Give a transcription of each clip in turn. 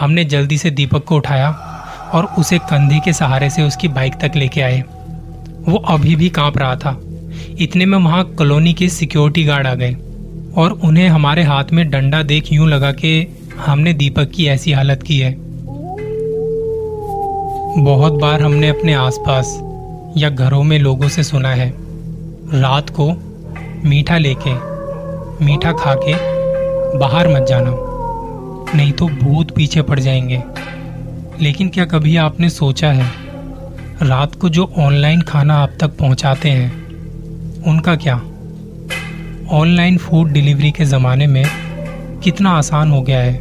हमने जल्दी से दीपक को उठाया और उसे कंधे के सहारे से उसकी बाइक तक लेके आए। वो अभी भी काँप रहा था। इतने में वहाँ कॉलोनी के सिक्योरिटी गार्ड आ गए और उन्हें हमारे हाथ में डंडा देख यूँ लगा कि हमने दीपक की ऐसी हालत की है। बहुत बार हमने अपने आसपास या घरों में लोगों से सुना है। रात को मीठा लेके, मीठा खा के बाहर मत जाना। नहीं तो भूत पीछे पड़ जाएँगे। लेकिन क्या कभी आपने सोचा है, रात को जो ऑनलाइन खाना आप तक पहुंचाते हैं, उनका क्या? ऑनलाइन फ़ूड डिलीवरी के ज़माने में कितना आसान हो गया है।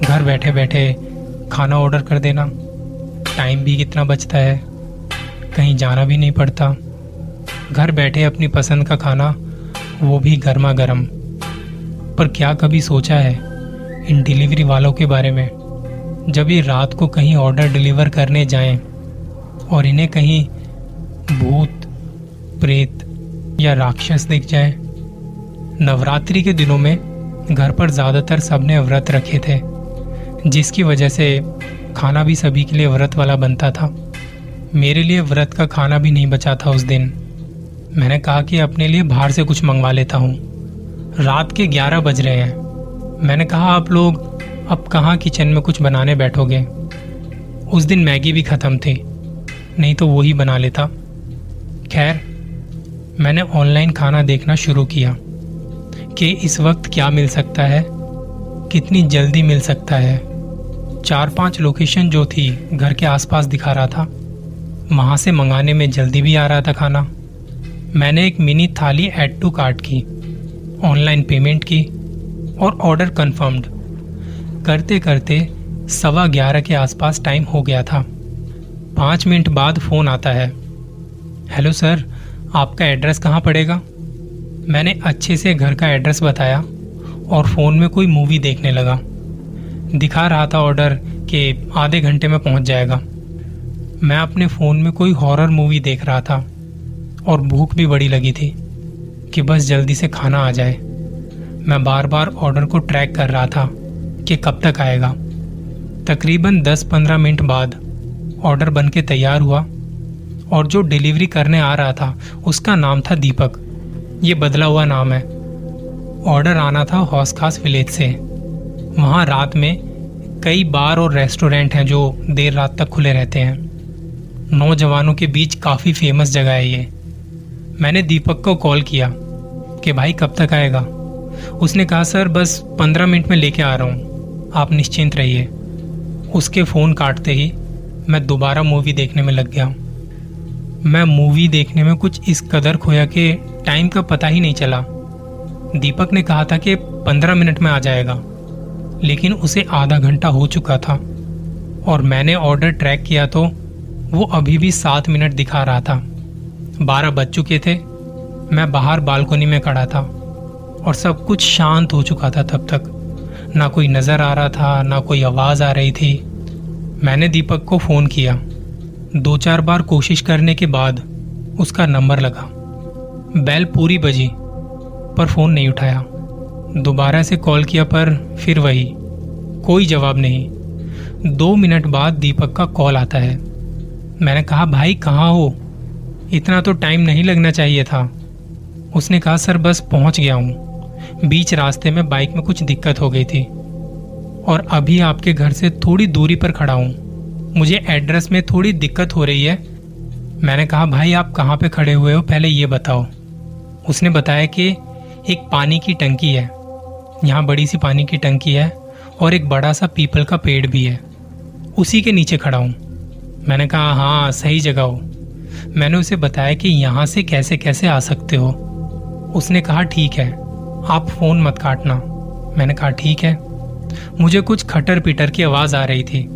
घर बैठे बैठे खाना ऑर्डर कर देना। टाइम भी कितना बचता है, कहीं जाना भी नहीं पड़ता। घर बैठे अपनी पसंद का खाना, वो भी गर्मा गर्म पर क्या कभी सोचा है इन डिलीवरी वालों के बारे में। जब ये रात को कहीं ऑर्डर डिलीवर करने जाएँ और इन्हें कहीं भूत, प्रेत या राक्षस दिख जाए, नवरात्रि के दिनों में घर पर ज़्यादातर सबने व्रत रखे थे, जिसकी वजह से खाना भी सभी के लिए व्रत वाला बनता था। मेरे लिए व्रत का खाना भी नहीं बचा था उस दिन। मैंने कहा कि अपने लिए बाहर से कुछ मंगवा लेता हूँ। रात के ग्यारह बज रहे हैं। मैंने कहा, आप लोग अब कहाँ किचन में कुछ बनाने बैठोगे? उस दिन मैगी भी ख़त्म थी, नहीं तो वो ही बना लेता। खैर, मैंने ऑनलाइन खाना देखना शुरू किया कि इस वक्त क्या मिल सकता है, कितनी जल्दी मिल सकता है। चार पाँच लोकेशन जो थी, घर के आसपास दिखा रहा था। वहाँ से मंगाने में जल्दी भी आ रहा था खाना। मैंने एक mini thali add to cart की, ऑनलाइन पेमेंट की। और ऑर्डर कंफर्म्ड करते करते सवा ग्यारह के आसपास टाइम हो गया था। पाँच मिनट बाद फ़ोन आता है। हेलो सर आपका एड्रेस कहाँ पड़ेगा? मैंने अच्छे से घर का एड्रेस बताया और फ़ोन में कोई मूवी देखने लगा। दिखा रहा था ऑर्डर कि आधे घंटे में पहुँच जाएगा। मैं अपने फ़ोन में कोई हॉरर मूवी देख रहा था और भूख भी बड़ी लगी थी कि बस जल्दी से खाना आ जाए। मैं बार बार ऑर्डर को ट्रैक कर रहा था कि कब तक आएगा। तकरीबन 10-15 मिनट बाद ऑर्डर बन के तैयार हुआ और जो डिलीवरी करने आ रहा था, उसका नाम था दीपक। ये बदला हुआ नाम है। ऑर्डर आना था हौस खास विलेज से। वहाँ रात में कई बार और रेस्टोरेंट हैं जो देर रात तक खुले रहते हैं। नौजवानों के बीच काफ़ी फ़ेमस जगह है ये। मैंने दीपक को कॉल किया कि भाई कब तक आएगा? उसने कहा, सर, बस पंद्रह मिनट में लेके आ रहा हूँ। आप निश्चिंत रहिए। उसके फ़ोन काटते ही मैं दोबारा मूवी देखने में लग गया मैं मूवी देखने में कुछ इस कदर खोया कि टाइम का पता ही नहीं चला। दीपक ने कहा था कि पंद्रह मिनट में आ जाएगा, लेकिन उसे आधा घंटा हो चुका था और मैंने ऑर्डर ट्रैक किया तो वो अभी भी सात मिनट दिखा रहा था। बारह बज चुके थे। मैं बाहर बालकोनी में खड़ा था। और सब कुछ शांत हो चुका था तब तक। ना कोई नज़र आ रहा था, ना कोई आवाज़ आ रही थी। मैंने दीपक को फ़ोन किया। दो चार बार कोशिश करने के बाद उसका नंबर लगा। बैल पूरी बजी, पर फ़ोन नहीं उठाया। दोबारा से कॉल किया, पर फिर वही। कोई जवाब नहीं। दो मिनट बाद दीपक का कॉल आता है। मैंने कहा, भाई, कहाँ हो? इतना तो टाइम नहीं लगना चाहिए था। उसने कहा, सर, बस पहुँच गया हूँ। बीच रास्ते में बाइक में कुछ दिक्कत हो गई थी। और अभी आपके घर से थोड़ी दूरी पर खड़ा हूँ। मुझे एड्रेस में थोड़ी दिक्कत हो रही है। मैंने कहा, भाई, आप कहाँ पे खड़े हुए हो? पहले ये बताओ। उसने बताया कि एक पानी की टंकी है। यहाँ बड़ी सी पानी की टंकी है और एक बड़ा सा पीपल का पेड़ भी है। उसी के नीचे खड़ा हूँ। मैंने कहा हाँ सही जगह हो। मैंने उसे बताया कि यहाँ से कैसे कैसे आ सकते हो। उसने कहा, ठीक है। आप फ़ोन मत काटना। मैंने कहा, ठीक है। मुझे कुछ खटर पिटर की आवाज़ आ रही थी।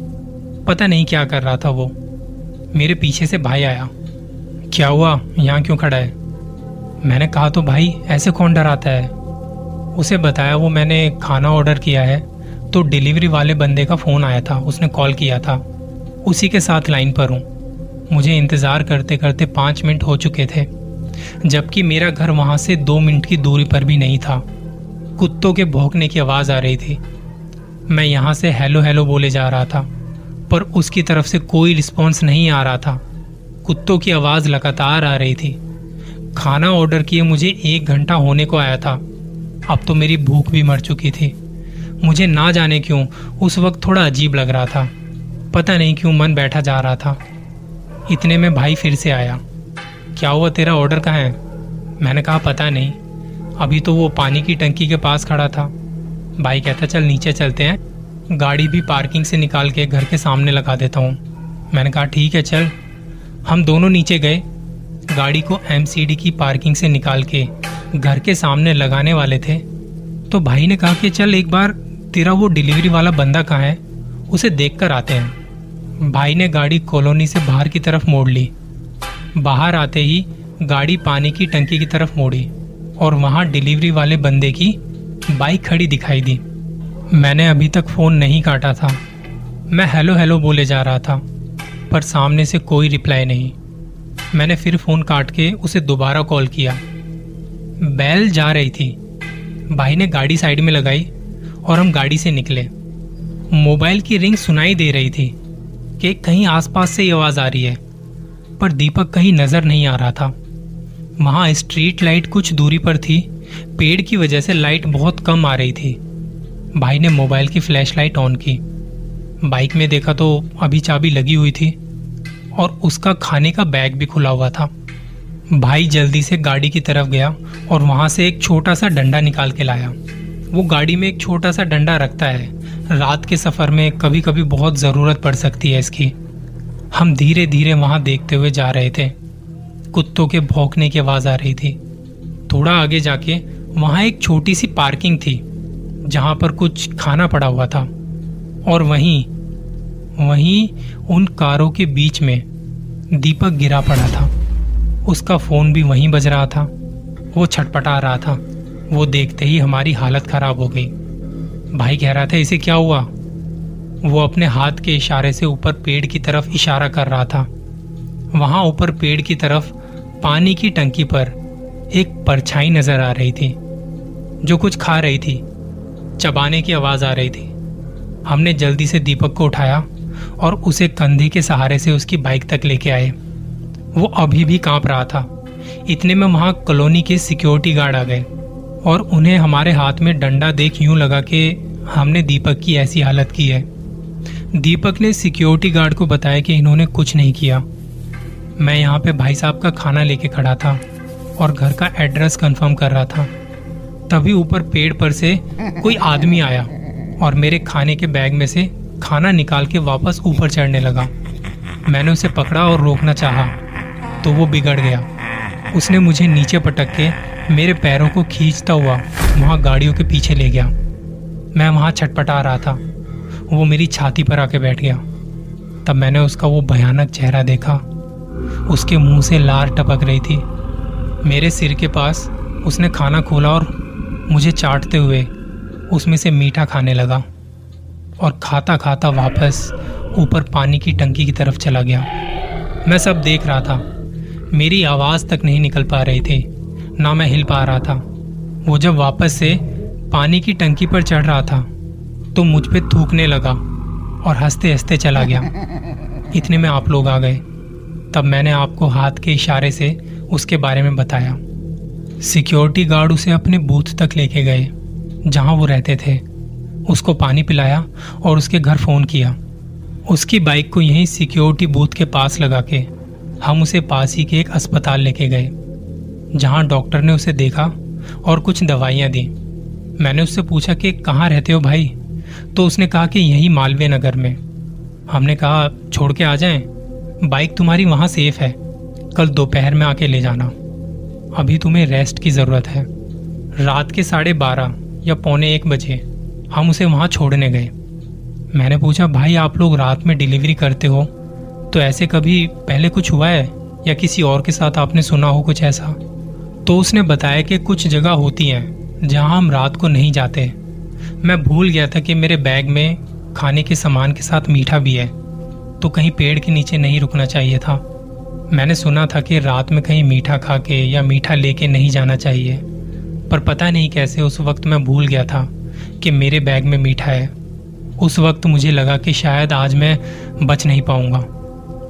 पता नहीं क्या कर रहा था वो। मेरे पीछे से भाई आया। क्या हुआ? यहाँ क्यों खड़ा है? मैंने कहा तो भाई, ऐसे कौन डराता है? उसे बताया, वो मैंने खाना ऑर्डर किया है तो डिलीवरी वाले बंदे का फ़ोन आया था, उसने कॉल किया था। उसी के साथ लाइन पर हूँ। मुझे इंतज़ार करते करते पाँच मिनट हो चुके थे। जबकि मेरा घर वहाँ से दो मिनट की दूरी पर भी नहीं था। कुत्तों के भौंकने की आवाज़ आ रही थी। मैं यहाँ से हेलो हेलो बोले जा रहा था, पर उसकी तरफ़ से कोई रिस्पॉन्स नहीं आ रहा था। कुत्तों की आवाज़ लगातार आ रही थी। खाना ऑर्डर किए मुझे एक घंटा होने को आया था। अब तो मेरी भूख भी मर चुकी थी। मुझे ना जाने क्यों उस वक्त थोड़ा अजीब लग रहा था। पता नहीं क्यों मन बैठा जा रहा था। इतने में भाई फिर से आया। क्या हुआ, तेरा ऑर्डर कहाँ है? मैंने कहा, पता नहीं। अभी तो वो पानी की टंकी के पास खड़ा था। भाई कहता, चल, नीचे चलते हैं। गाड़ी भी पार्किंग से निकाल के घर के सामने लगा देता हूँ। मैंने कहा, ठीक है, चल। हम दोनों नीचे गए। गाड़ी को एमसीडी की पार्किंग से निकाल के घर के सामने लगाने वाले थे। तो भाई ने कहा कि, चल, एक बार तेरा वो डिलीवरी वाला बंदा कहाँ है, उसे देख कर आते हैं। भाई ने गाड़ी कॉलोनी से बाहर की तरफ़ मोड़ ली। बाहर आते ही गाड़ी पानी की टंकी की तरफ़ मोड़ी और वहाँ डिलीवरी वाले बंदे की बाइक खड़ी दिखाई दी। मैंने अभी तक फ़ोन नहीं काटा था। मैं हेलो हेलो बोले जा रहा था, पर सामने से कोई रिप्लाई नहीं। मैंने फिर फ़ोन काट के उसे दोबारा कॉल किया। बैल जा रही थी। भाई ने गाड़ी साइड में लगाई और हम गाड़ी से निकले। मोबाइल की रिंग सुनाई दे रही थी कि कहीं आसपास से आवाज़ आ रही है। पर दीपक कहीं नज़र नहीं आ रहा था। वहाँ स्ट्रीट लाइट कुछ दूरी पर थी। पेड़ की वजह से लाइट बहुत कम आ रही थी। भाई ने मोबाइल की फ्लैश लाइट ऑन की। बाइक में देखा तो अभी चाबी लगी हुई थी और उसका खाने का बैग भी खुला हुआ था। भाई जल्दी से गाड़ी की तरफ़ गया और वहाँ से एक छोटा सा डंडा निकाल के लाया। वो गाड़ी में एक छोटा सा डंडा रखता है। रात के सफ़र में कभी कभी बहुत ज़रूरत पड़ सकती है इसकी। हम धीरे धीरे वहाँ देखते हुए जा रहे थे। कुत्तों के भौंकने की आवाज़ आ रही थी। थोड़ा आगे जाके वहाँ एक छोटी सी पार्किंग थी, जहाँ पर कुछ खाना पड़ा हुआ था। और वहीं वहीं उन कारों के बीच में दीपक गिरा पड़ा था। उसका फ़ोन भी वहीं बज रहा था। वो छटपटा रहा था। वो देखते ही हमारी हालत खराब हो गई। भाई कह रहा था, इसे क्या हुआ? वो अपने हाथ के इशारे से ऊपर पेड़ की तरफ़ इशारा कर रहा था। वहाँ ऊपर पेड़ की तरफ़ पानी की टंकी पर एक परछाई नज़र आ रही थी, जो कुछ खा रही थी। चबाने की आवाज़ आ रही थी। हमने जल्दी से दीपक को उठाया और उसे कंधे के सहारे से उसकी बाइक तक लेके आए। वो अभी भी काँप रहा था। इतने में वहाँ कॉलोनी के सिक्योरिटी गार्ड आ गए और उन्हें हमारे हाथ में डंडा देख यूँ लगा कि हमने दीपक की ऐसी हालत की है। दीपक ने सिक्योरिटी गार्ड को बताया कि इन्होंने कुछ नहीं किया। मैं यहाँ पे भाई साहब का खाना लेके खड़ा था और घर का एड्रेस कंफर्म कर रहा था। तभी ऊपर पेड़ पर से कोई आदमी आया और मेरे खाने के बैग में से खाना निकाल के वापस ऊपर चढ़ने लगा। मैंने उसे पकड़ा और रोकना चाहा तो वो बिगड़ गया। उसने मुझे नीचे पटक के मेरे पैरों को खींचता हुआ वहाँ गाड़ियों के पीछे ले गया। मैं वहाँ छटपटा रहा था। वो मेरी छाती पर आके बैठ गया। तब मैंने उसका वो भयानक चेहरा देखा। उसके मुँह से लार टपक रही थी। मेरे सिर के पास उसने खाना खोला और मुझे चाटते हुए उसमें से मीठा खाने लगा और खाता खाता वापस ऊपर पानी की टंकी की तरफ़ चला गया। मैं सब देख रहा था। मेरी आवाज़ तक नहीं निकल पा रही थी, ना मैं हिल पा रहा था। वो जब वापस से पानी की टंकी पर चढ़ रहा था तो मुझ पे थूकने लगा और हँसते हँसते चला गया। इतने में आप लोग आ गए। तब मैंने आपको हाथ के इशारे से उसके बारे में बताया। सिक्योरिटी गार्ड उसे अपने बूथ तक लेके गए, जहाँ वो रहते थे। उसको पानी पिलाया और उसके घर फ़ोन किया। उसकी बाइक को यहीं सिक्योरिटी बूथ के पास लगा के हम उसे पास ही के एक अस्पताल लेके गए, जहाँ डॉक्टर ने उसे देखा और कुछ दवाइयाँ दी। मैंने उससे पूछा कि कहाँ रहते हो भाई? तो उसने कहा कि यहीं मालवीय नगर में। हमने कहा, छोड़ के आ जाएँ? बाइक तुम्हारी वहाँ सेफ़ है। कल दोपहर में आके ले जाना। अभी तुम्हें रेस्ट की ज़रूरत है। रात के साढ़े बारह या पौने एक बजे हम उसे वहाँ छोड़ने गए। मैंने पूछा, भाई, आप लोग रात में डिलीवरी करते हो? तो ऐसे कभी पहले कुछ हुआ है? या किसी और के साथ आपने सुना हो कुछ ऐसा? तो उसने बताया कि कुछ जगह होती हैं जहाँ हम रात को नहीं जाते। मैं भूल गया था कि मेरे बैग में खाने के सामान के साथ मीठा भी है। तो कहीं पेड़ के नीचे नहीं रुकना चाहिए था। मैंने सुना था कि रात में कहीं मीठा खा के या मीठा लेके नहीं जाना चाहिए। पर पता नहीं कैसे उस वक्त मैं भूल गया था कि मेरे बैग में मीठा है। उस वक्त मुझे लगा कि शायद आज मैं बच नहीं पाऊँगा।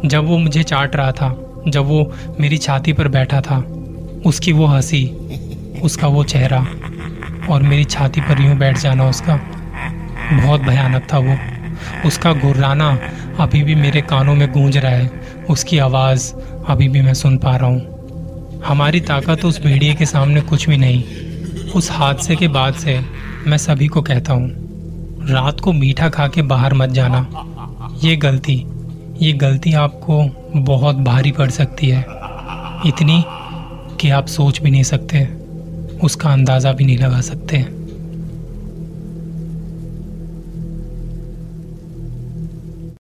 जब वो मुझे चाट रहा था, जब वो मेरी छाती पर बैठा था, उसकी वो हँसी, उसका वो चेहरा। और मेरी छाती पर यूँ बैठ जाना उसका बहुत भयानक था वो। उसका गुर्राना अभी भी मेरे कानों में गूंज रहा है। उसकी आवाज़ अभी भी मैं सुन पा रहा हूँ। हमारी ताकत उस भेड़िए के सामने कुछ भी नहीं। उस हादसे के बाद से मैं सभी को कहता हूँ, रात को मीठा खा के बाहर मत जाना। ये गलती ये गलती आपको बहुत भारी पड़ सकती है। इतनी कि आप सोच भी नहीं सकते। उसका अंदाज़ा भी नहीं लगा सकते